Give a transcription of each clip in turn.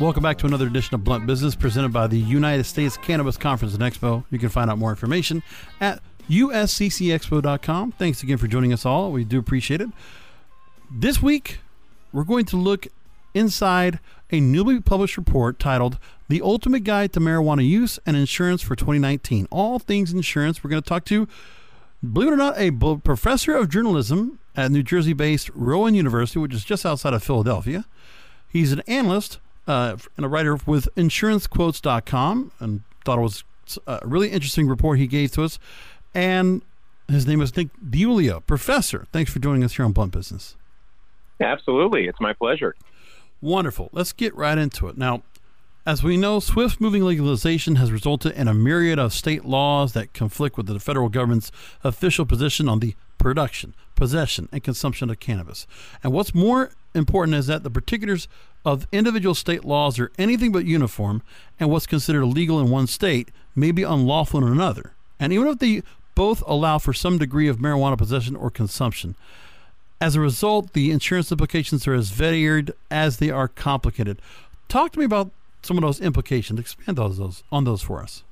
Welcome back to another edition of Blunt Business presented by the United States Cannabis Conference and Expo. You can find out more information at usccexpo.com. Thanks again for joining us all. We do appreciate it. This week, we're going to look inside a newly published report titled The Ultimate Guide to Marijuana Use and Insurance for 2019. All things insurance. We're going to talk to, believe it or not, a professor of journalism at New Jersey based Rowan University, which is just outside of Philadelphia. He's an analyst uh, and a writer with insurancequotes.com and thought it was a really interesting report he gave to us. And his name is Nick DiUlio, professor. Thanks for joining us here on Blunt Business. Absolutely. It's my pleasure. Wonderful. Let's get right into it. Now, as we know, swift moving legalization has resulted in a myriad of state laws that conflict with the federal government's official position on the production, possession, and consumption of cannabis. And what's more important is that the particulars of individual state laws are anything but uniform, and what's considered illegal in one state may be unlawful in another. And even if they both allow for some degree of marijuana possession or consumption, as a result, the insurance implications are as varied as they are complicated. Talk to me about some of those implications. Expand those, those on those for us.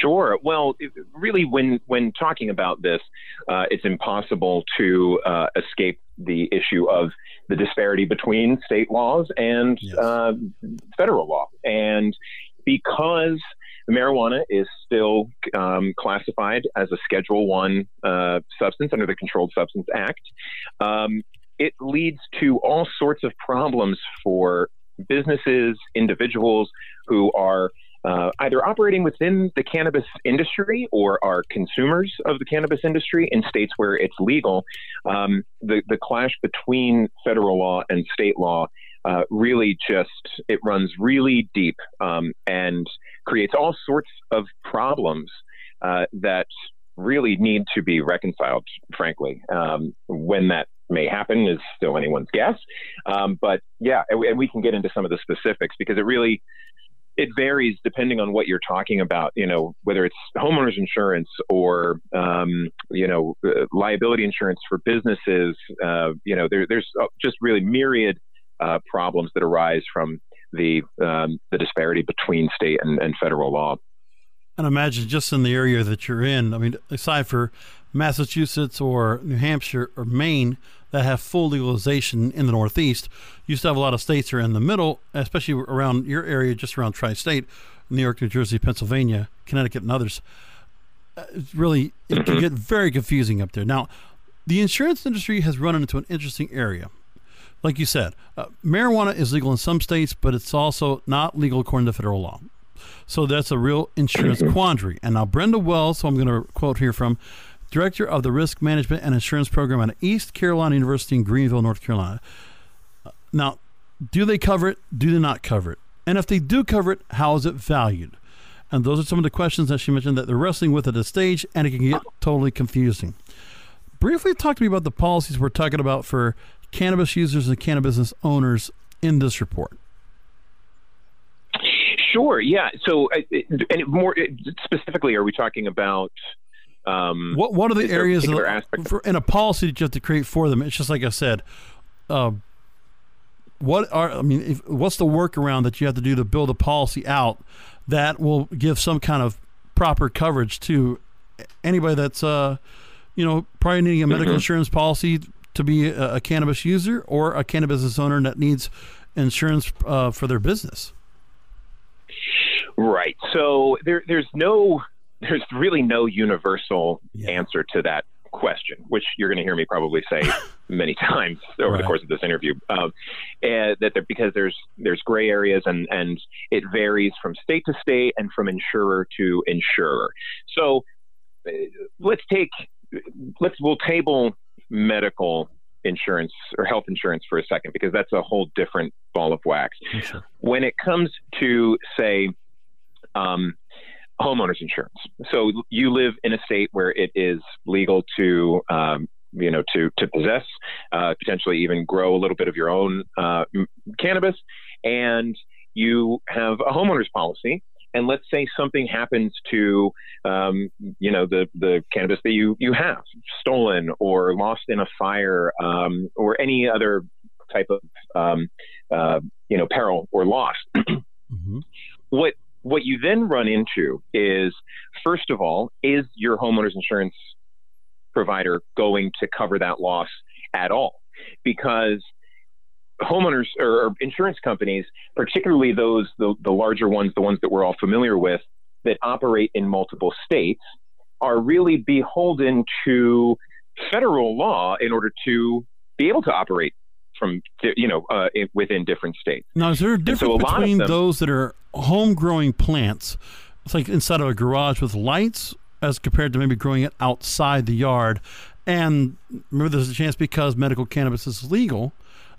Sure. Well, really, when when talking about this, uh, it's impossible to uh, escape the issue of the disparity between state laws and yes. uh, federal law, and because marijuana is still um, classified as a Schedule One uh, substance under the Controlled Substance Act, um, it leads to all sorts of problems for businesses, individuals who are uh, either operating within the cannabis industry or are consumers of the cannabis industry in states where it's legal, um, the, the clash between federal law and state law uh, really just it runs really deep um, and creates all sorts of problems uh, that really need to be reconciled. Frankly, um, when that may happen is still anyone's guess. Um, but yeah, and we, and we, can get into some of the specifics because it really it varies depending on what you're talking about. You know, whether it's homeowners insurance or um, you know uh, liability insurance for businesses. Uh, you know, there, there's uh, just really myriad uh, problems that arise from the um, the disparity between state and, and federal law. And imagine just in the area that you're in. I mean, aside for Massachusetts or New Hampshire or Maine that have full legalization in the Northeast. You still have a lot of states that are in the middle, especially around your area, just around tri state New York, New Jersey, Pennsylvania, Connecticut, and others. Uh, it's really, it can get very confusing up there. Now, the insurance industry has run into an interesting area. Like you said, uh, marijuana is legal in some states, but it's also not legal according to federal law. So that's a real insurance quandary. And now, Brenda Wells, so I'm going to quote here from Director of the Risk Management and Insurance Program at East Carolina University in Greenville, North Carolina. Now, do they cover it? Do they not cover it? And if they do cover it, how is it valued? And those are some of the questions that she mentioned that they're wrestling with at this stage, and it can get totally confusing. Briefly talk to me about the policies we're talking about for cannabis users and cannabis owners in this report. Sure. Yeah. So, uh, and more specifically, are we talking about um, what what are the areas for, in a policy that you have to create for them? It's just like I said. Uh, what are I mean? If, what's the workaround that you have to do to build a policy out that will give some kind of proper coverage to anybody that's uh, you know, probably needing a medical mm-hmm. insurance policy to be a, a, cannabis user or a cannabis owner that needs insurance uh, for their business. Right. So there, there's no there's really no universal yeah. answer to that question, which you're going to hear me probably say many times over right. the course of this interview. Um, and that there, because there's there's gray areas and and it varies from state to state and from insurer to insurer. So uh, let's take let's we'll table medical insurance or health insurance for a second because that's a whole different ball of wax. Sure. When it comes to say um, homeowners insurance. So you live in a state where it is legal to um, you know to to possess, uh, potentially even grow a little bit of your own uh, cannabis, and you have a homeowners policy. And let's say something happens to, um, you know, the, the cannabis that you, you have stolen or lost in a fire um, or any other type of, um, uh, you know, peril or loss. mm-hmm. What what you then run into is, first of all, is your homeowner's insurance provider going to cover that loss at all? Because homeowners or insurance companies, particularly those the, the larger ones, the ones that we're all familiar with, that operate in multiple states, are really beholden to federal law in order to be able to operate from you know uh, within different states. Now, is there a difference so a between them, those that are home growing plants, it's like inside of a garage with lights, as compared to maybe growing it outside the yard? And remember, there's a chance because medical cannabis is legal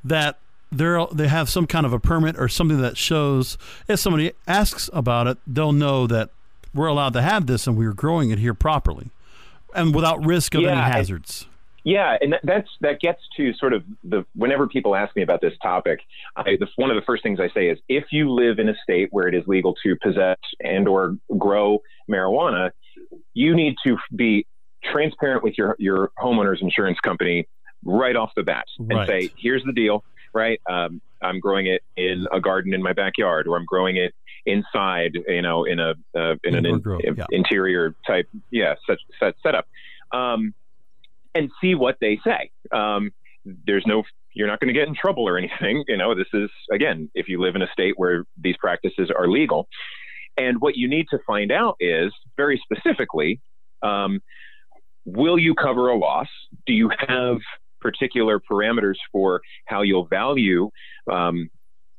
that they they have some kind of a permit or something that shows if somebody asks about it, they'll know that we're allowed to have this and we're growing it here properly and without risk of yeah, any hazards. Yeah, and that's that gets to sort of the whenever people ask me about this topic, I, the, one of the first things I say is if you live in a state where it is legal to possess and or grow marijuana, you need to be transparent with your your homeowner's insurance company right off the bat and right. say, here's the deal, right? Um, I'm growing it in a garden in my backyard, or I'm growing it inside, you know, in a uh, in an in, yeah. interior type, yeah, such set setup. Um, and see what they say. Um, there's no, you're not going to get in trouble or anything. You know, this is, again, if you live in a state where these practices are legal. And what you need to find out is very specifically, um, will you cover a loss? Do you have particular parameters for how you'll value um,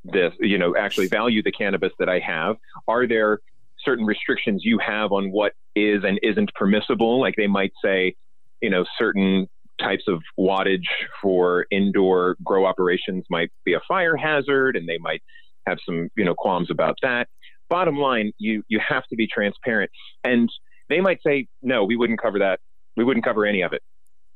this, you know, actually value the cannabis that I have? Are there certain restrictions you have on what is and isn't permissible? Like they might say, you know, certain types of wattage for indoor grow operations might be a fire hazard and they might have some, you know, qualms about that. Bottom line, you you have to be transparent. And they might say, no, we wouldn't cover that. We wouldn't cover any of it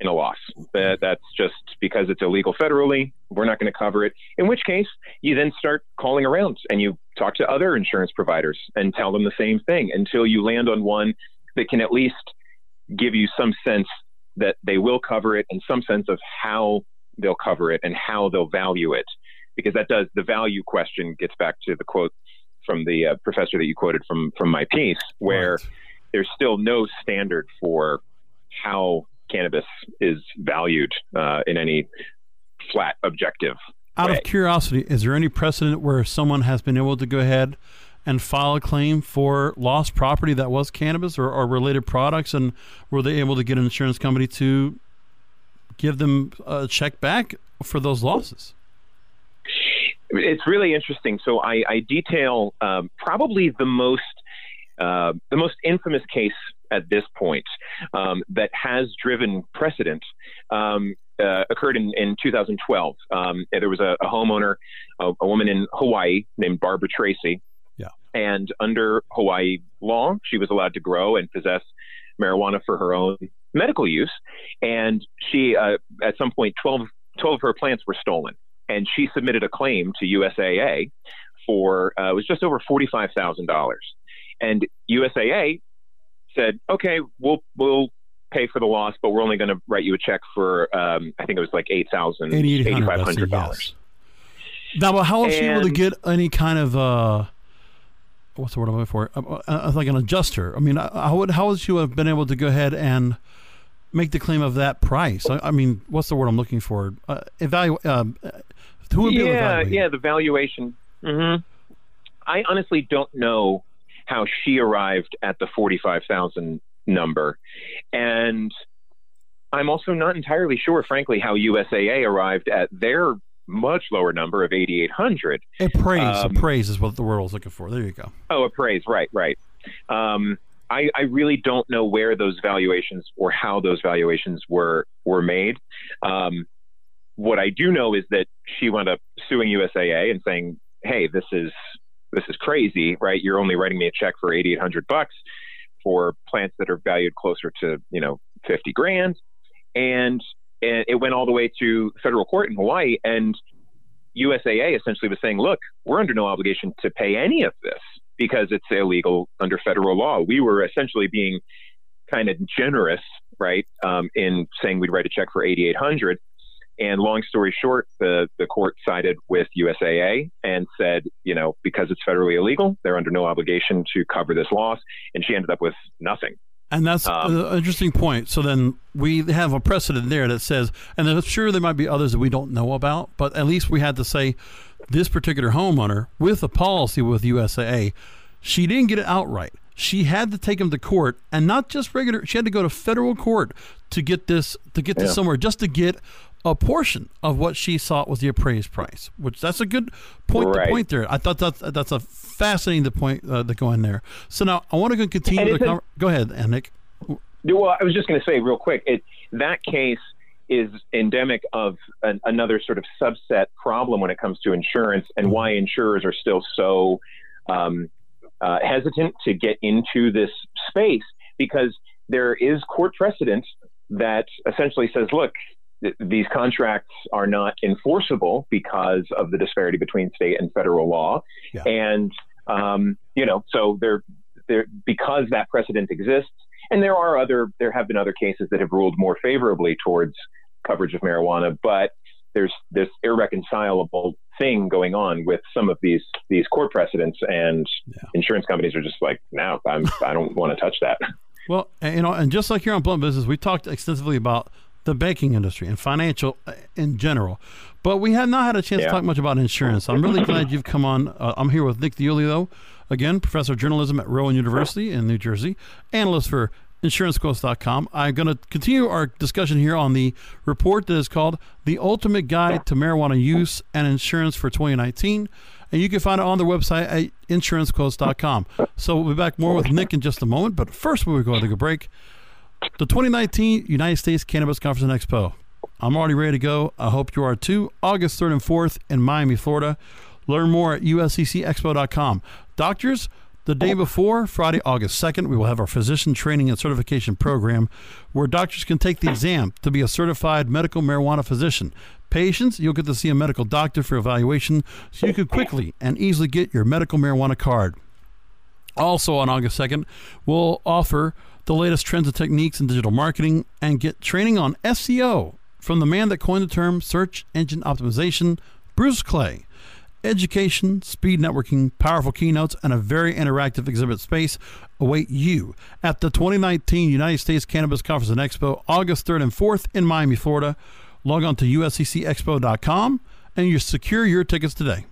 in a loss. That, that's just because it's illegal federally. We're not going to cover it. In which case, you then start calling around and you talk to other insurance providers and tell them the same thing until you land on one that can at least give you some sense that they will cover it in some sense of how they'll cover it and how they'll value it. Because that does the value question gets back to the quote from the uh, professor that you quoted from from my piece, where right. there's still no standard for how cannabis is valued uh, in any flat objective. Out way. of curiosity, is there any precedent where someone has been able to go ahead and file a claim for lost property that was cannabis or, or related products? And were they able to get an insurance company to give them a check back for those losses? It's really interesting. So I, I detail um, probably the most uh, the most infamous case at this point um, that has driven precedent um, uh, occurred in, in 2012. Um, there was a, a homeowner, a, a, woman in Hawaii named Barbara Tracy, and under Hawaii law, she was allowed to grow and possess marijuana for her own medical use. And she, uh, at some point, 12, 12 of her plants were stolen. And she submitted a claim to USAA for, uh, it was just over $45,000. And USAA said, okay, we'll, we'll pay for the loss, but we're only going to write you a check for, um, I think it was like $8,000, $8,500. Yes. Now, how was she able to get any kind of, uh, what's the word I'm looking for? Uh, uh, like an adjuster. I mean, uh, how would how would you have been able to go ahead and make the claim of that price? I, I mean, what's the word I'm looking for? Uh, evaluate. Um, who would yeah, yeah, the valuation. Mm-hmm. I honestly don't know how she arrived at the forty-five thousand number, and I'm also not entirely sure, frankly, how USAA arrived at their much lower number of 8,800. Appraise, um, appraise is what the word I was looking for. There you go. Oh, appraise, right, right. Um, I, I, really don't know where those valuations or how those valuations were were made. Um, what I do know is that she wound up suing USAA and saying, "Hey, this is this is crazy, right? You're only writing me a check for 8,800 bucks for plants that are valued closer to, you know, 50 grand. And, and it went all the way to federal court in Hawaii. And USAA essentially was saying, look, we're under no obligation to pay any of this because it's illegal under federal law. We were essentially being kind of generous, right, um, in saying we'd write a check for 8,800. And long story short, the, the court sided with USAA and said, you know, because it's federally illegal, they're under no obligation to cover this loss. And she ended up with nothing. And that's um, an interesting point. So then we have a precedent there that says, and I'm sure there might be others that we don't know about, but at least we had to say this particular homeowner with a policy with USAA, she didn't get it outright. She had to take him to court, and not just regular. She had to go to federal court to get this to get this somewhere, just to get a portion of what she thought was the appraised price. Which that's a good point right. to point there. I thought that's that's a fascinating point uh, to go in there. So now I want to continue the conver- Go ahead, Nick. Well, I was just going to say real quick. It, that case is endemic of an, another sort of subset problem when it comes to insurance and why insurers are still so um, uh, hesitant to get into this space because there is court precedent that essentially says, look, these contracts are not enforceable because of the disparity between state and federal law. Yeah. And, um, you know, so they're, they're, because that precedent exists, and there are other, there have been other cases that have ruled more favorably towards coverage of marijuana, but there's this irreconcilable thing going on with some of these these court precedents, and yeah. insurance companies are just like, no, I'm, I don't want to touch that. Well, you know, and just like here on Blunt Business, we talked extensively about the banking industry and financial uh, in general. But we have not had a chance yeah. to talk much about insurance. I'm really glad you've come on. Uh, I'm here with Nick DiUlio, again, professor of journalism at Rowan University in New Jersey, analyst for insurancequotes.com. I'm going to continue our discussion here on the report that is called The Ultimate Guide to Marijuana Use and Insurance for 2019. And you can find it on their website at insurancequotes.com. So we'll be back more with Nick in just a moment. But first, before we go to take a break, the 2019 United States Cannabis Conference and Expo. I'm already ready to go. I hope you are too. August 3rd and 4th in Miami, Florida. Learn more at usccexpo.com. Doctors, the day before, Friday, August 2nd, we will have our physician training and certification program where doctors can take the exam to be a certified medical marijuana physician. Patients, you'll get to see a medical doctor for evaluation so you can quickly and easily get your medical marijuana card. Also, on August 2nd, we'll offer the latest trends and techniques in digital marketing, and get training on SEO from the man that coined the term search engine optimization, Bruce Clay. Education, speed networking, powerful keynotes, and a very interactive exhibit space await you at the 2019 United States Cannabis Conference and Expo, August 3rd and 4th in Miami, Florida. Log on to usccexpo.com and you secure your tickets today.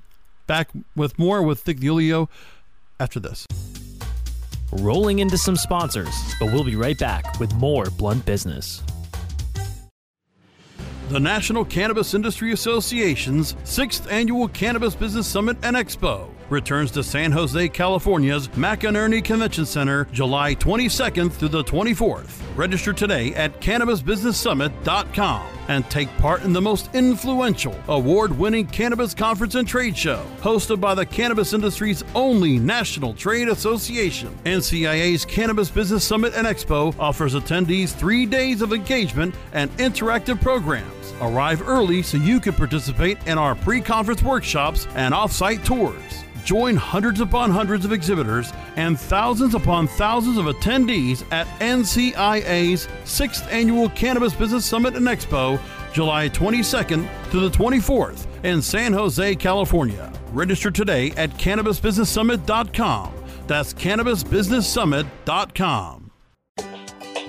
Back with more with Nick DiUlio after this rolling into some sponsors, but we'll be right back with more Blunt Business. The National Cannabis Industry Association's sixth annual Cannabis Business Summit and Expo returns to San Jose, California's McEnery Convention Center July 22nd through the 24th. Register today at CannabisBusinessSummit.com and take part in the most influential, award winning cannabis conference and trade show, hosted by the cannabis industry's only national trade association. NCIA's Cannabis Business Summit and Expo offers attendees three days of engagement and interactive programs. Arrive early so you can participate in our pre conference workshops and off site tours. Join hundreds upon hundreds of exhibitors and thousands upon thousands of attendees at NCIA's 6th Annual Cannabis Business Summit and Expo, July 22nd to the 24th in San Jose, California. Register today at CannabisBusinessSummit.com. That's CannabisBusinessSummit.com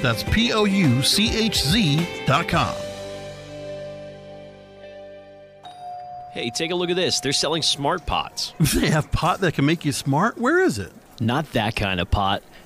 That's P O U C H Z dot com. Hey, take a look at this. They're selling smart pots. They have pot that can make you smart? Where is it? Not that kind of pot.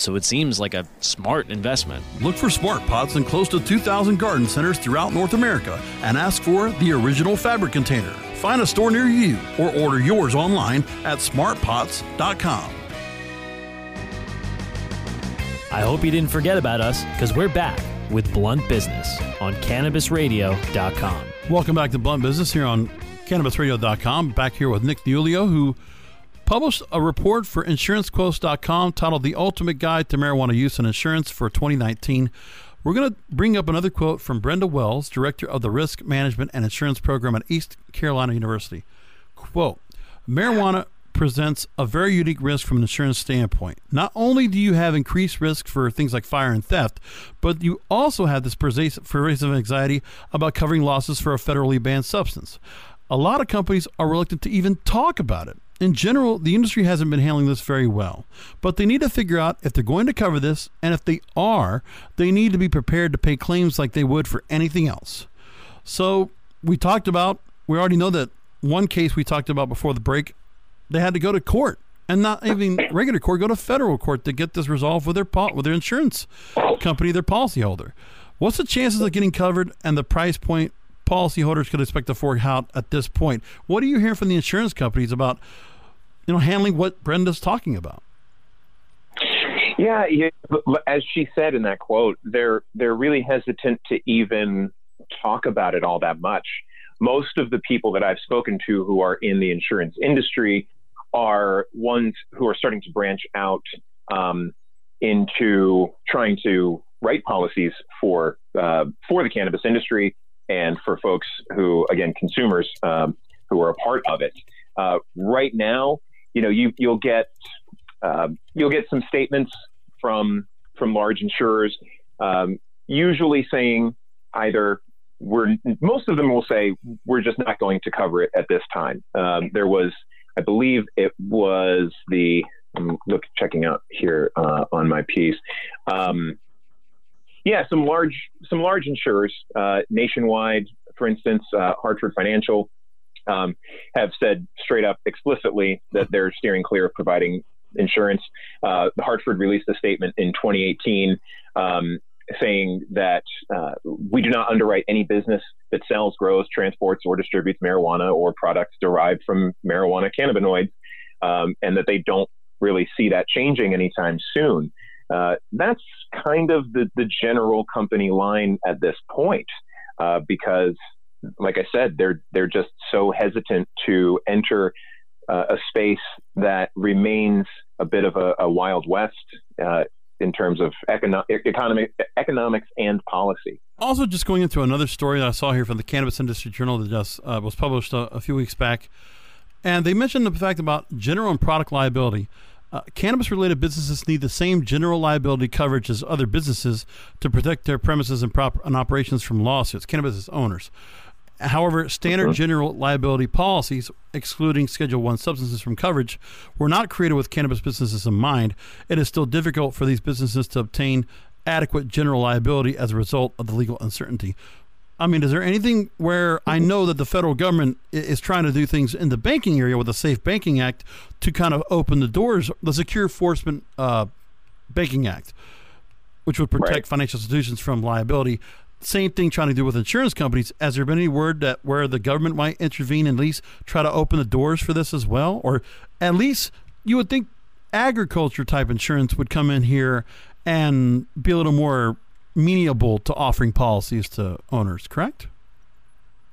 so it seems like a smart investment. Look for Smart Pots in close to 2,000 garden centers throughout North America and ask for the original fabric container. Find a store near you or order yours online at smartpots.com. I hope you didn't forget about us because we're back with Blunt Business on CannabisRadio.com. Welcome back to Blunt Business here on CannabisRadio.com. Back here with Nick DiUlio, who published a report for InsuranceQuotes.com titled The Ultimate Guide to Marijuana Use and Insurance for 2019. We're going to bring up another quote from Brenda Wells, Director of the Risk Management and Insurance Program at East Carolina University. Quote, marijuana presents a very unique risk from an insurance standpoint. Not only do you have increased risk for things like fire and theft, but you also have this pervasive anxiety about covering losses for a federally banned substance. A lot of companies are reluctant to even talk about it in general, the industry hasn't been handling this very well. But they need to figure out if they're going to cover this, and if they are, they need to be prepared to pay claims like they would for anything else. So we talked about, we already know that one case we talked about before the break, they had to go to court and not even regular court, go to federal court to get this resolved with their with their insurance company, their policyholder. What's the chances of getting covered and the price point policyholders could expect to fork out at this point. What are you hearing from the insurance companies about, you know, handling what Brenda's talking about? Yeah, yeah, as she said in that quote, they're they're really hesitant to even talk about it all that much. Most of the people that I've spoken to who are in the insurance industry are ones who are starting to branch out um, into trying to write policies for uh, for the cannabis industry and for folks who, again, consumers um, who are a part of it. Uh, right now, you know, you you'll get uh, you'll get some statements from from large insurers, um, usually saying either we're most of them will say we're just not going to cover it at this time. Um, there was, I believe, it was the I'm look checking out here uh, on my piece. Um, yeah, some large some large insurers, uh, nationwide, for instance, uh, Hartford Financial, um, have said straight up explicitly that they're steering clear of providing insurance. Uh, Hartford released a statement in 2018 um, saying that uh, we do not underwrite any business that sells, grows, transports, or distributes marijuana or products derived from marijuana cannabinoids, um, and that they don't really see that changing anytime soon. Uh, that's kind of the, the general company line at this point, uh, because, like I said, they're they're just so hesitant to enter uh, a space that remains a bit of a, a wild west uh, in terms of econo- economic, economics and policy. Also, just going into another story that I saw here from the Cannabis Industry Journal that just uh, was published a, a few weeks back, and they mentioned the fact about general and product liability. Uh, cannabis related businesses need the same general liability coverage as other businesses to protect their premises and, prop- and operations from lawsuits, cannabis owners. However, standard uh-huh. general liability policies, excluding Schedule 1 substances from coverage, were not created with cannabis businesses in mind. It is still difficult for these businesses to obtain adequate general liability as a result of the legal uncertainty. I mean, is there anything where I know that the federal government is trying to do things in the banking area with the Safe Banking Act to kind of open the doors, the Secure Enforcement uh, Banking Act, which would protect right. financial institutions from liability? Same thing trying to do with insurance companies. Has there been any word that where the government might intervene and at least try to open the doors for this as well? Or at least you would think agriculture type insurance would come in here and be a little more amenable to offering policies to owners, correct?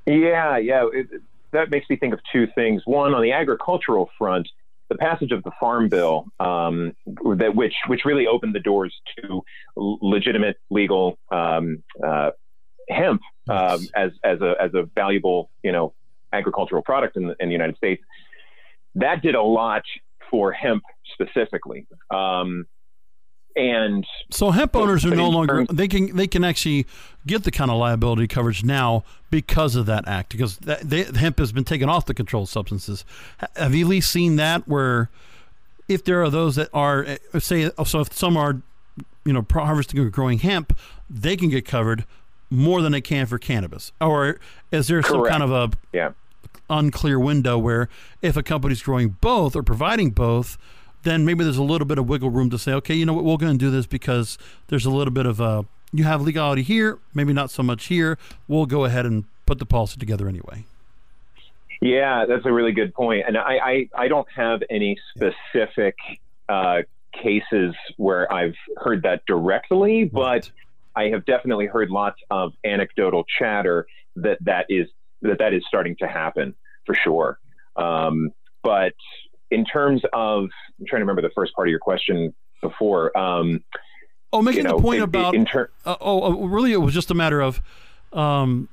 Yeah, yeah. It, that makes me think of two things. One, on the agricultural front, the passage of the Farm Bill, um, that which which really opened the doors to legitimate legal um, uh, hemp um, as as a as a valuable you know agricultural product in the, in the United States. That did a lot for hemp specifically. Um, and so hemp owners are no longer they can they can actually get the kind of liability coverage now because of that act because that, they, hemp has been taken off the controlled substances. Have you at least seen that where if there are those that are eh, say so if some are you know harvesting or growing hemp they can get covered more than they can for cannabis or is there Correct. some kind of a yeah. unclear window where if a company's growing both or providing both then maybe there's a little bit of wiggle room to say, okay, you know what, we're going to do this because there's a little bit of a, uh, you have legality here, maybe not so much here. We'll go ahead and put the policy together anyway. Yeah, that's a really good point. And I, I, I don't have any specific uh, cases where I've heard that directly, but I have definitely heard lots of anecdotal chatter that that is that that is starting to happen for sure. Um, but in terms of, I'm trying to remember the first part of your question before. Um, oh, making know, the point about. In ter- uh, oh, oh, really? It was just a matter of um,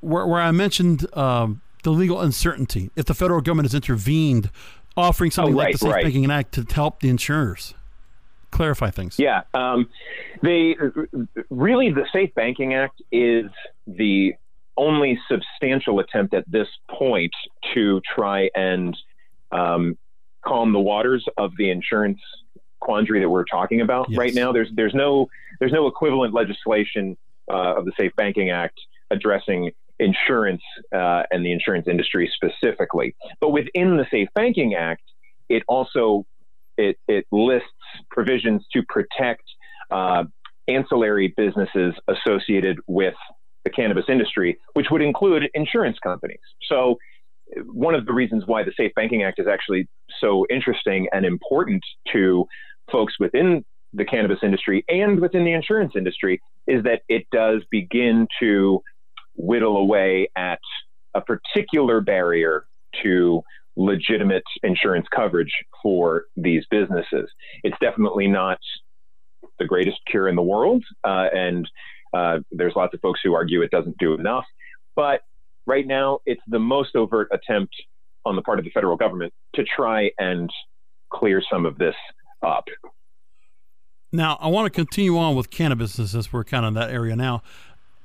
where, where I mentioned um, the legal uncertainty. If the federal government has intervened, offering something oh, right, like the Safe right. Banking Act to help the insurers clarify things. Yeah, um, they really the Safe Banking Act is the only substantial attempt at this point to try and um, calm the waters of the insurance quandary that we're talking about yes. right now. There's there's no there's no equivalent legislation uh, of the Safe Banking Act addressing insurance uh, and the insurance industry specifically. But within the Safe Banking Act, it also it, it lists provisions to protect uh, ancillary businesses associated with the cannabis industry, which would include insurance companies. So one of the reasons why the Safe Banking Act is actually so interesting and important to folks within the cannabis industry and within the insurance industry is that it does begin to whittle away at a particular barrier to legitimate insurance coverage for these businesses. It's definitely not the greatest cure in the world, uh, and uh, there's lots of folks who argue it doesn't do enough. But right now, it's the most overt attempt on the part of the federal government to try and clear some of this up. Now, I want to continue on with cannabis since we're kind of in that area now.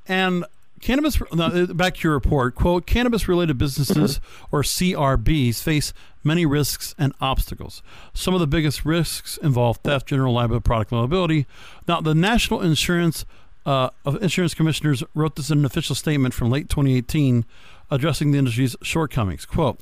And cannabis, back to your report, quote, cannabis related businesses mm-hmm. or CRBs face many risks and obstacles. Some of the biggest risks involve theft, general liability, product liability. Now, the National Insurance uh, of Insurance Commissioners wrote this in an official statement from late 2018 addressing the industry's shortcomings. Quote,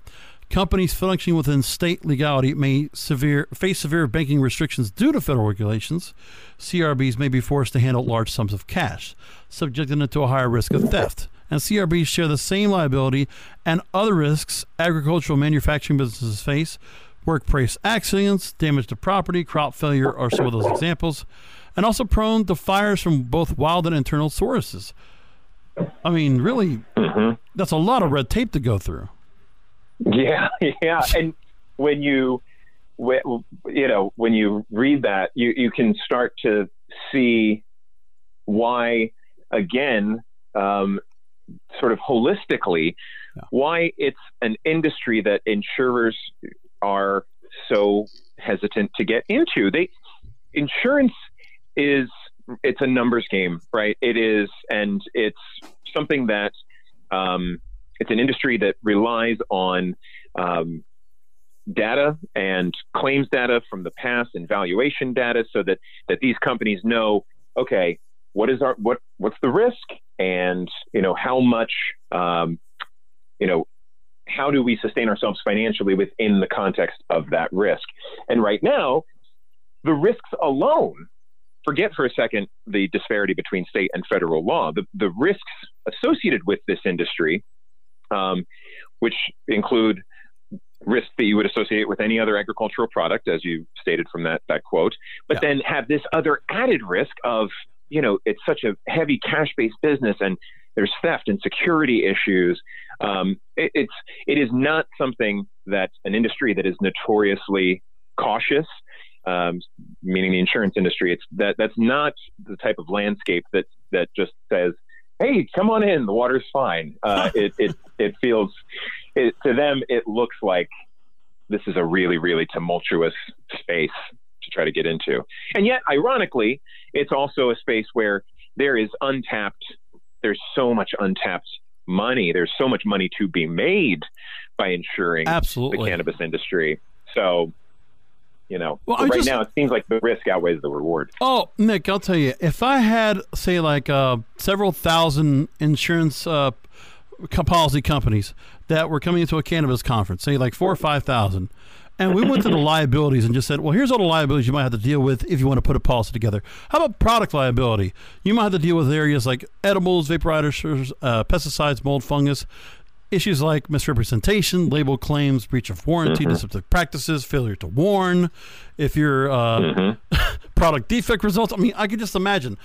Companies functioning within state legality may severe, face severe banking restrictions due to federal regulations. CRBs may be forced to handle large sums of cash, subjecting them to a higher risk of theft. And CRBs share the same liability and other risks agricultural manufacturing businesses face. Workplace accidents, damage to property, crop failure are some of those examples and also prone to fires from both wild and internal sources. I mean, really, mm-hmm. that's a lot of red tape to go through. Yeah, yeah, and when you, you know, when you read that, you you can start to see why, again, um, sort of holistically, yeah. why it's an industry that insurers are so hesitant to get into. They insurance is it's a numbers game, right? It is, and it's something that um, it's an industry that relies on um, data and claims data from the past and valuation data, so that that these companies know, okay, what is our what what's the risk, and you know how much, um, you know, how do we sustain ourselves financially within the context of that risk? And right now, the risks alone forget for a second the disparity between state and federal law. The, the risks associated with this industry, um, which include risks that you would associate with any other agricultural product, as you stated from that, that quote, but yeah. then have this other added risk of, you know, it's such a heavy cash based business and there's theft and security issues. Um, it, it's, it is not something that an industry that is notoriously cautious um, meaning the insurance industry. It's that that's not the type of landscape that that just says, "Hey, come on in, the water's fine." Uh, it it it feels it, to them it looks like this is a really, really tumultuous space to try to get into. And yet, ironically, it's also a space where there is untapped, there's so much untapped money. There's so much money to be made by insuring Absolutely. the cannabis industry. So, you know, Well, right just- now it seems like the risk outweighs the reward. Oh, Nick, I'll tell you, if I had, say, like uh, several thousand insurance uh, policy companies that were coming into a cannabis conference, say like four or 5,000, and we went to the liabilities and just said, well, here's all the liabilities you might have to deal with if you want to put a policy together. How about product liability? You might have to deal with areas like edibles, vaporizers, uh, pesticides, mold, fungus. Issues like misrepresentation, label claims, breach of warranty, deceptive practices, failure to warn. If you're uh, product defect results. I mean, I could just imagine.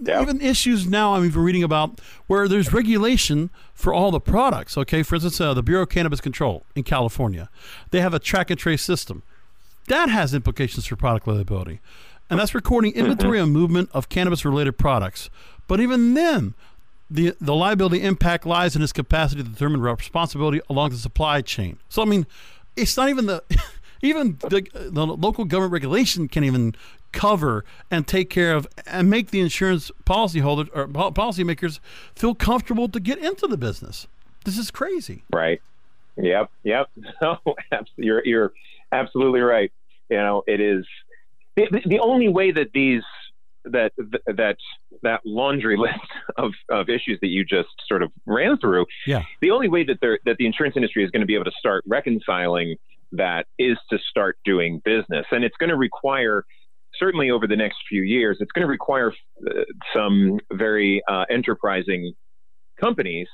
Yeah. Even issues now, I'm even reading about where there's regulation for all the products. Okay, for instance, uh, the Bureau of Cannabis Control in California, they have a track and trace system that has implications for product liability, and that's recording inventory and movement of cannabis-related products. But even then, the the liability impact lies in its capacity to determine responsibility along the supply chain. So I mean, it's not even the even the, the local government regulation can even cover and take care of and make the insurance policyholders or pol- policymakers feel comfortable to get into the business. This is crazy. Right. Yep. Yep. No, you're you're absolutely right. You know, it is the- the only way that these that that that laundry list of, of issues that you just sort of ran through. Yeah. The only way that that the insurance industry is going to be able to start reconciling that is to start doing business, and it's going to require certainly over the next few years, it's going to require uh, some very uh, enterprising companies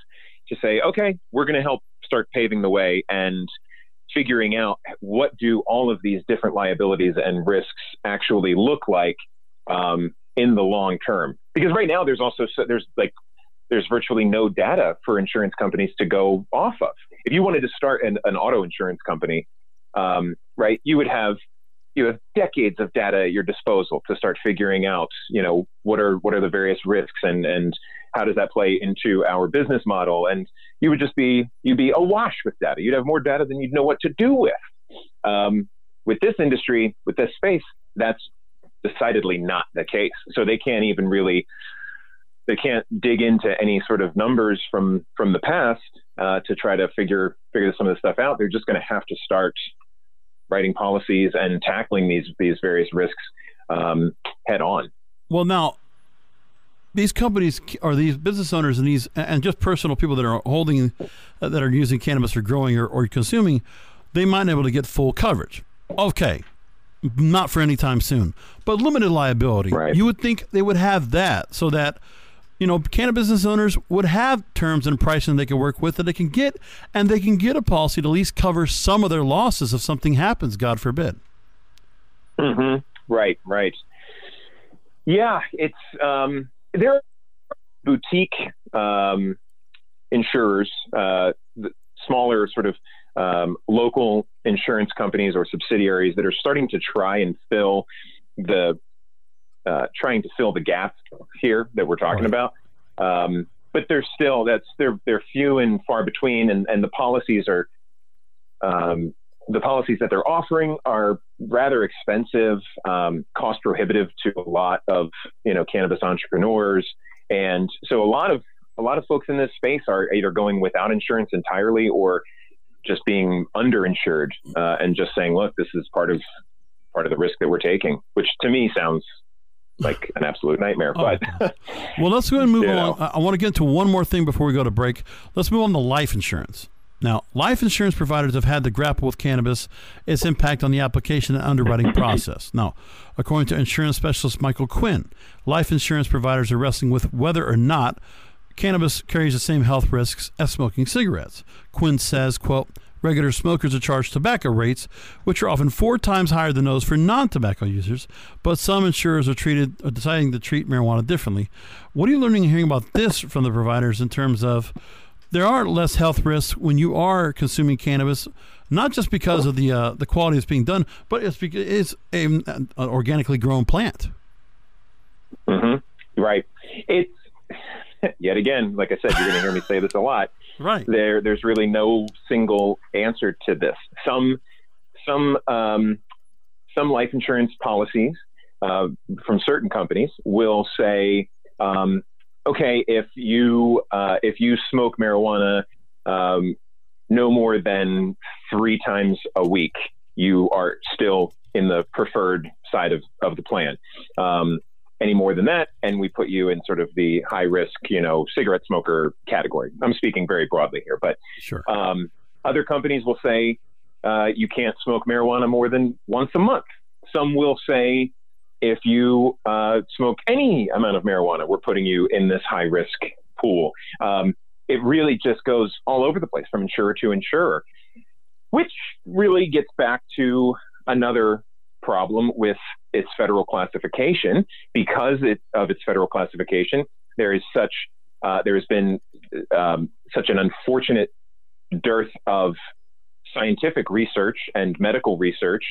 to say, okay, we're going to help start paving the way and figuring out what do all of these different liabilities and risks actually look like um, in the long term. Because right now there's also so there's like there's virtually no data for insurance companies to go off of. If you wanted to start an, an auto insurance company, um, right, you would have you have decades of data at your disposal to start figuring out, you know, what are what are the various risks and and how does that play into our business model? And you would just be you'd be awash with data. You'd have more data than you'd know what to do with. Um, with this industry, with this space, that's decidedly not the case. So they can't even really they can't dig into any sort of numbers from from the past uh, to try to figure figure some of this stuff out. They're just going to have to start writing policies and tackling these these various risks um, head on. Well, now these companies or these business owners and these and just personal people that are holding uh, that are using cannabis or growing or, or consuming, they might not be able to get full coverage. Okay, not for any time soon, but limited liability. Right. You would think they would have that so that you know cannabis business owners would have terms and pricing they can work with that they can get, and they can get a policy to at least cover some of their losses if something happens, God forbid. Mm-hmm. Right, right. Yeah, it's um, there are boutique um, insurers, uh, the smaller sort of um, local insurance companies or subsidiaries that are starting to try and fill the uh, trying to fill the gap here that we're talking about. Um, but they're still that's they're they're few and far between, and, and the policies are um, the policies that they're offering are rather expensive, um, cost prohibitive to a lot of you know cannabis entrepreneurs, and so a lot of a lot of folks in this space are either going without insurance entirely or just being underinsured uh, and just saying, look, this is part of part of the risk that we're taking, which to me sounds like an absolute nightmare. Oh, but Well, let's go ahead and move on. know. I, I want to get into one more thing before we go to break. Let's move on to life insurance. Now, life insurance providers have had to grapple with cannabis, its impact on the application and underwriting process. Now, according to insurance specialist Michael Quinn, life insurance providers are wrestling with whether or not cannabis carries the same health risks as smoking cigarettes. Quinn says, quote, Regular smokers are charged tobacco rates, which are often four times higher than those for non-tobacco users. But some insurers are treated are deciding to treat marijuana differently. What are you learning and hearing about this from the providers in terms of there are less health risks when you are consuming cannabis, not just because of the uh, the quality that's being done, but it's because it's a, an organically grown plant. Mm-hmm. right, it's yet again, like I said, you're going to hear me say this a lot. Right. there there's really no single answer to this some some um, some life insurance policies uh, from certain companies will say, um, okay, if you uh, if you smoke marijuana um, no more than three times a week, you are still in the preferred side of, of the plan. Um, any more than that, and we put you in sort of the high risk, you know, cigarette smoker category. I'm speaking very broadly here, but sure. Um, other companies will say uh, you can't smoke marijuana more than once a month. Some will say if you uh, smoke any amount of marijuana, we're putting you in this high risk pool. Um, it really just goes all over the place from insurer to insurer, which really gets back to another problem with its federal classification. Because it, of its federal classification, there is such uh, there has been um, such an unfortunate dearth of scientific research and medical research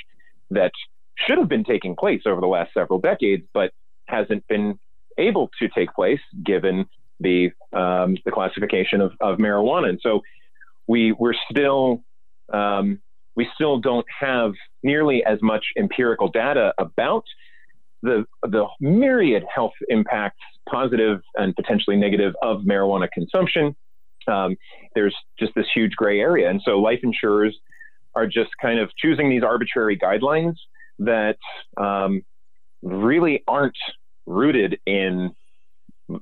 that should have been taking place over the last several decades, but hasn't been able to take place given the um, the classification of, of marijuana. And so we we're still um, we still don't have nearly as much empirical data about the the myriad health impacts, positive and potentially negative, of marijuana consumption. Um, there's just this huge gray area, and so life insurers are just kind of choosing these arbitrary guidelines that um, really aren't rooted in,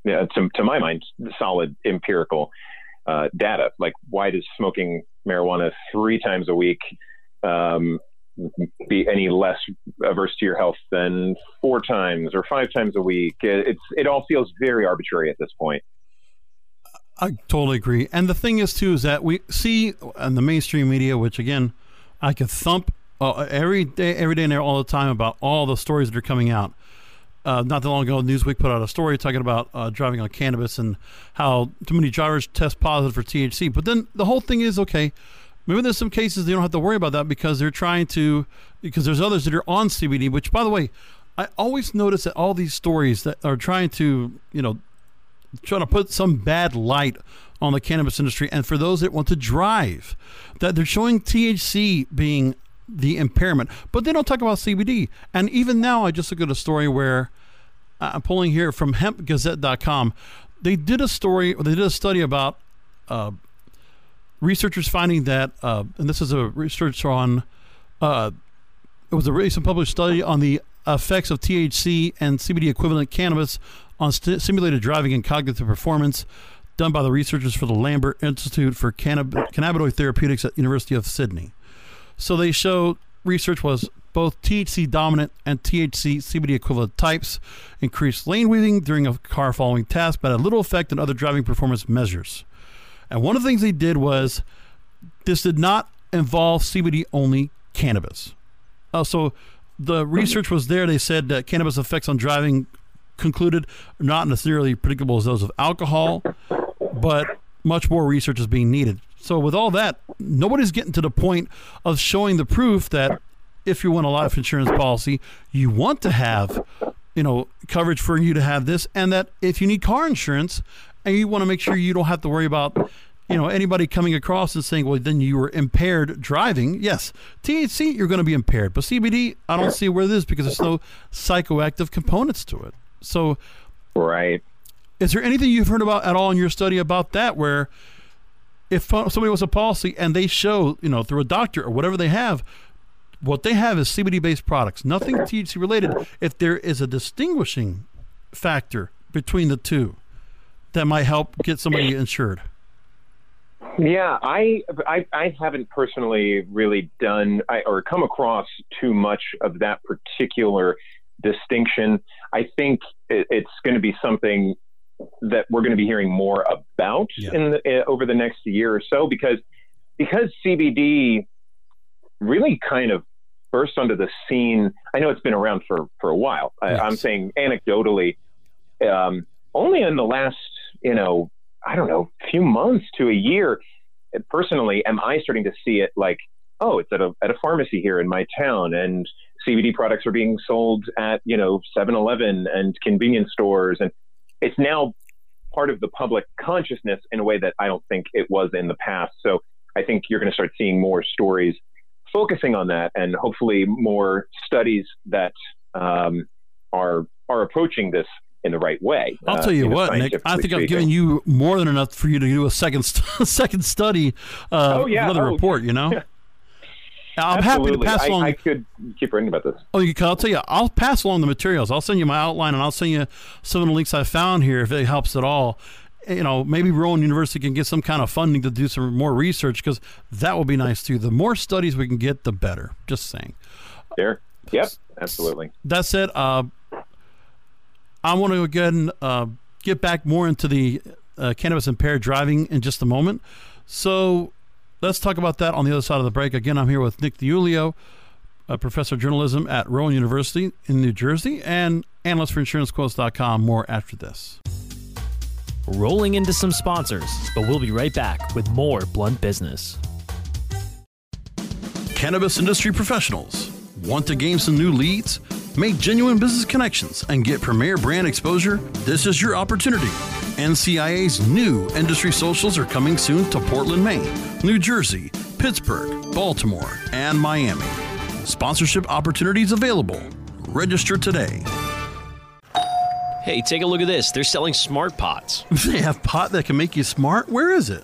to, to, my mind, solid empirical uh, data. Like, why does smoking marijuana three times a week um, be any less averse to your health than four times or five times a week? It's it all feels very arbitrary at this point. I totally agree. And the thing is, too, is that we see in the mainstream media, which again, I could thump uh, every day, every day and there all the time about all the stories that are coming out. Uh, not that long ago, Newsweek put out a story talking about uh, driving on cannabis and how too many drivers test positive for THC. But then the whole thing is okay. Maybe there's some cases they don't have to worry about that because they're trying to, because there's others that are on CBD. Which, by the way, I always notice that all these stories that are trying to, you know, trying to put some bad light on the cannabis industry and for those that want to drive that they're showing THC being the impairment, but they don't talk about CBD. And even now, I just look at a story where uh, I'm pulling here from hempgazette.com. They did a story, they did a study about uh, researchers finding that, uh, and this is a research on, uh, it was a recent published study on the effects of THC and CBD equivalent cannabis on st- simulated driving and cognitive performance done by the researchers for the Lambert Institute for Cannab- Cannabinoid Therapeutics at University of Sydney. So they show research was both THC dominant and THC CBD equivalent types increased lane weaving during a car following task, but had little effect on other driving performance measures. And one of the things they did was this did not involve CBD only cannabis. Uh, so the research was there. They said that cannabis effects on driving concluded not necessarily predictable as those of alcohol, but much more research is being needed. So with all that, nobody's getting to the point of showing the proof that if you want a life insurance policy, you want to have, you know, coverage for you to have this, and that if you need car insurance and you want to make sure you don't have to worry about, you know, anybody coming across and saying, well, then you were impaired driving. Yes, THC, you're going to be impaired, but CBD, I don't see where it is because there's no psychoactive components to it. So, right. Is there anything you've heard about at all in your study about that where if somebody was a policy and they show, you know, through a doctor or whatever they have, what they have is CBD based products, nothing THC related. If there is a distinguishing factor between the two that might help get somebody insured. Yeah, I, I, I haven't personally really done I, or come across too much of that particular distinction. I think it, it's going to be something that we're going to be hearing more about yeah. in the, uh, over the next year or so because because CBD really kind of burst onto the scene. I know it's been around for for a while. Yes. I, am saying anecdotally, um, only in the last you know I don't know few months to a year. Personally, am I starting to see it like oh it's at a at a pharmacy here in my town and CBD products are being sold at you know 7-Eleven and convenience stores and it's now part of the public consciousness in a way that I don't think it was in the past. So I think you're going to start seeing more stories focusing on that, and hopefully more studies that um, are are approaching this in the right way. I'll uh, tell you, you know, what, Nick. I think. I've given you more than enough for you to do a second second study, uh, oh, yeah. another oh, report. You know. I'm Absolutely. happy to pass along. I, could keep writing about this. Oh, you can, I'll tell you. I'll pass along the materials. I'll send you my outline, and I'll send you some of the links I found here if it helps at all. You know, maybe Rowan University can get some kind of funding to do some more research because that will be nice too. The more studies we can get, the better. Just saying. There. Yep. Absolutely. That said, uh, I want to again uh, get back more into the uh, cannabis impaired driving in just a moment. So let's talk about that on the other side of the break. Again, I'm here with Nick DiUlio, a professor of journalism at Rowan University in New Jersey, and analyst for InsuranceQuotes.com. More after this. Rolling into some sponsors, but we'll be right back with more Blunt Business. Cannabis industry professionals want to gain some new leads? Make genuine business connections and get premier brand exposure? This is your opportunity. NCIA's new industry socials are coming soon to Portland, Maine, New Jersey, Pittsburgh, Baltimore, and Miami. Sponsorship opportunities available. Register today. Hey, take a look at this. They're selling smart pots. They have pot that can make you smart? Where is it?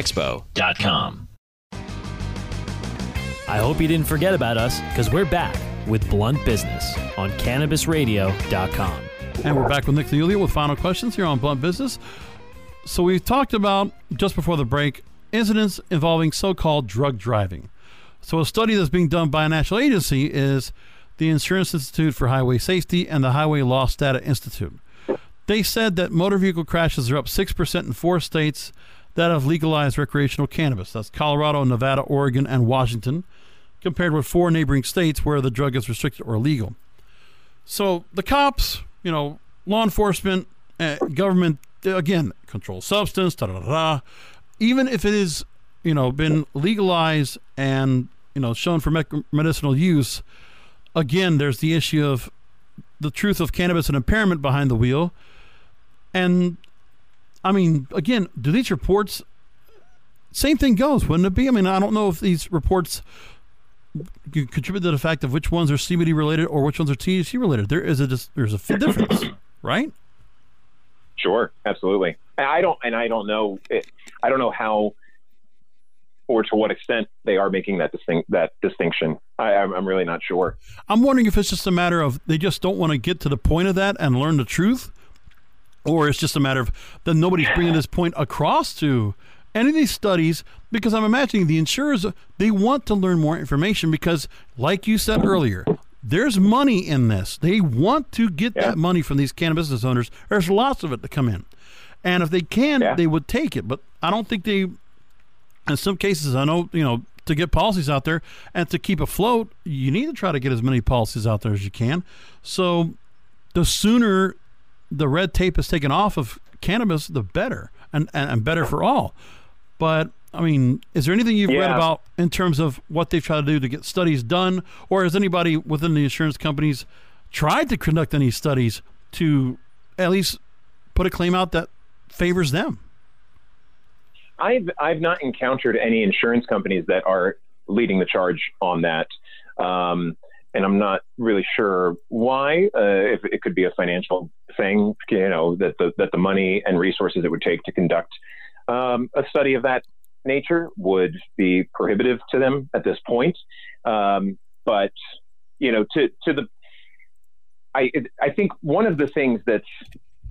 expo.com. I hope you didn't forget about us because we're back with Blunt Business on CannabisRadio.com. And we're back with Nick DiUlio with final questions here on Blunt Business. So we talked about just before the break incidents involving so-called drug driving. So a study that's being done by a national agency is the Insurance Institute for Highway Safety and the Highway Loss Data Institute. They said that motor vehicle crashes are up 6% in four states that have legalized recreational cannabis. That's Colorado, Nevada, Oregon, and Washington, compared with four neighboring states where the drug is restricted or illegal. So the cops, you know, law enforcement, uh, government, again, control substance, da da da. Even if it is, you know, been legalized and you know shown for medicinal use, again, there's the issue of the truth of cannabis and impairment behind the wheel, and I mean, again, do these reports? Same thing goes, wouldn't it be? I mean, I don't know if these reports contribute to the fact of which ones are CBD related or which ones are THC related. There is a there's a difference, right? Sure, absolutely. I don't, and I don't know. I don't know how or to what extent they are making that distinct that distinction. I, I'm really not sure. I'm wondering if it's just a matter of they just don't want to get to the point of that and learn the truth, or it's just a matter of that nobody's bringing this point across to any of these studies because I'm imagining the insurers they want to learn more information because, like you said earlier, there's money in this. They want to get yeah. that money from these cannabis business owners. There's lots of it to come in, and if they can, yeah. they would take it. But I don't think they. In some cases, I know you know to get policies out there and to keep afloat, you need to try to get as many policies out there as you can. So the sooner the red tape is taken off of cannabis, the better, and, and, and better for all. But I mean, is there anything you've yeah. read about in terms of what they've tried to do to get studies done, or has anybody within the insurance companies tried to conduct any studies to at least put a claim out that favors them? I've I've not encountered any insurance companies that are leading the charge on that. Um, and I'm not really sure why. Uh, if it could be a financial thing, you know, that the that the money and resources it would take to conduct um, a study of that nature would be prohibitive to them at this point. Um, but you know, to to the, I I think one of the things that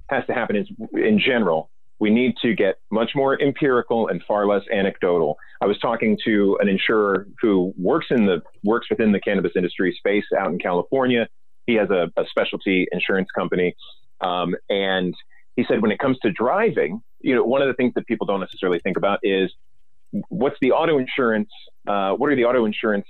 has to happen is in general we need to get much more empirical and far less anecdotal. I was talking to an insurer who works in the works within the cannabis industry space out in California. He has a, a specialty insurance company, um, and he said when it comes to driving, you know, one of the things that people don't necessarily think about is what's the auto insurance? Uh, what are the auto insurance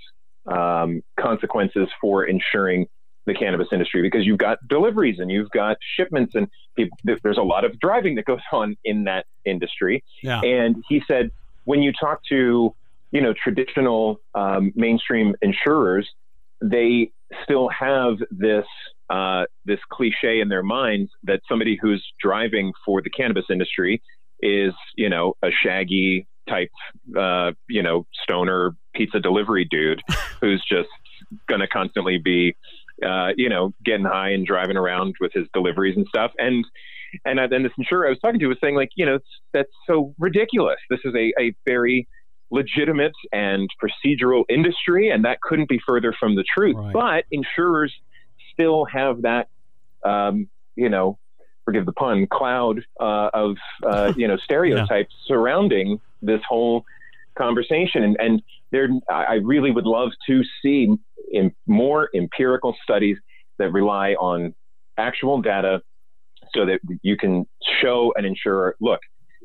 um, consequences for insuring the cannabis industry because you've got deliveries and you've got shipments and people, there's a lot of driving that goes on in that industry. Yeah. And he said, when you talk to, you know, traditional um, mainstream insurers, they still have this uh, this cliche in their minds that somebody who's driving for the cannabis industry is, you know, a shaggy type, uh, you know, stoner pizza delivery dude who's just going to constantly be uh, you know, getting high and driving around with his deliveries and stuff. And and then this insurer I was talking to was saying like, you know, that's so ridiculous. This is a, a very legitimate and procedural industry, and that couldn't be further from the truth. Right. But insurers still have that, um, you know, forgive the pun, cloud uh, of uh, you know stereotypes yeah. surrounding this whole conversation. And, and there, I really would love to see more empirical studies that rely on actual data so that you can show an insurer, look,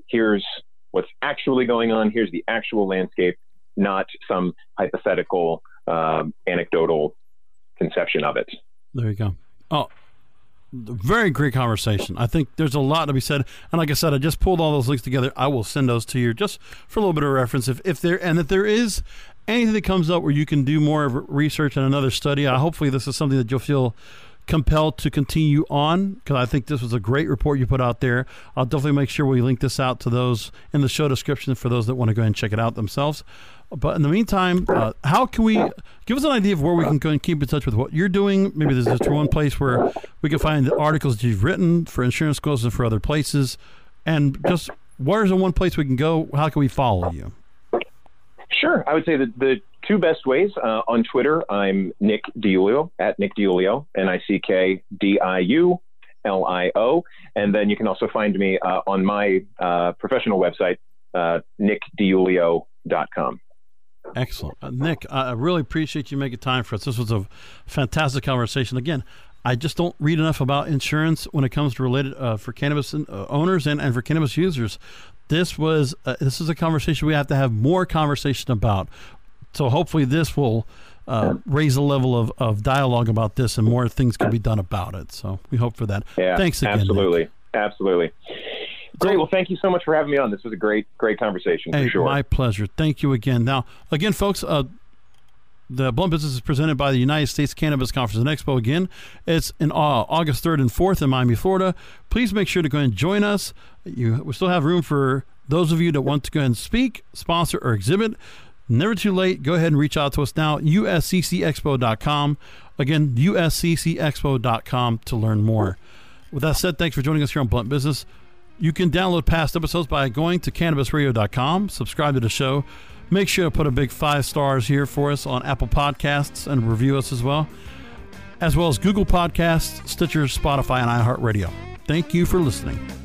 here's what's actually going on. Here's the actual landscape, not some hypothetical, um, anecdotal conception of it. There you go. Oh, very great conversation. I think there's a lot to be said. And like I said, I just pulled all those links together. I will send those to you just for a little bit of reference. If, if there and if there is anything that comes up where you can do more of research and another study, I, hopefully this is something that you'll feel compelled to continue on because I think this was a great report you put out there. I'll definitely make sure we link this out to those in the show description for those that want to go ahead and check it out themselves. But in the meantime, uh, how can we give us an idea of where we can go and keep in touch with what you're doing? Maybe there's just one place where we can find the articles that you've written for insurance quotes and for other places. And just where's the one place we can go? How can we follow you? Sure. I would say that the two best ways uh, on Twitter, I'm Nick DiUlio at Nick DiUlio, N I C K D I U L I O. And then you can also find me uh, on my uh, professional website, uh, nickdiulio.com. Excellent. Uh, Nick, I really appreciate you making time for us. This was a fantastic conversation. Again, I just don't read enough about insurance when it comes to related uh, for cannabis uh, owners and, and for cannabis users. This was uh, this is a conversation we have to have more conversation about. So hopefully this will uh, raise the level of, of dialogue about this and more things can be done about it. So we hope for that. Yeah, Thanks again. Absolutely. Nick. Absolutely. Great. Well, thank you so much for having me on. This was a great, great conversation hey, for sure. My pleasure. Thank you again. Now, again, folks, uh, the Blunt Business is presented by the United States Cannabis Conference and Expo. Again, it's in uh, August 3rd and 4th in Miami, Florida. Please make sure to go and join us. You, we still have room for those of you that want to go and speak, sponsor, or exhibit. Never too late. Go ahead and reach out to us now. USCCExpo.com. Again, USCCExpo.com to learn more. With that said, thanks for joining us here on Blunt Business. You can download past episodes by going to cannabisradio.com, subscribe to the show. Make sure to put a big five stars here for us on Apple Podcasts and review us as well, as well as Google Podcasts, Stitcher, Spotify, and iHeartRadio. Thank you for listening.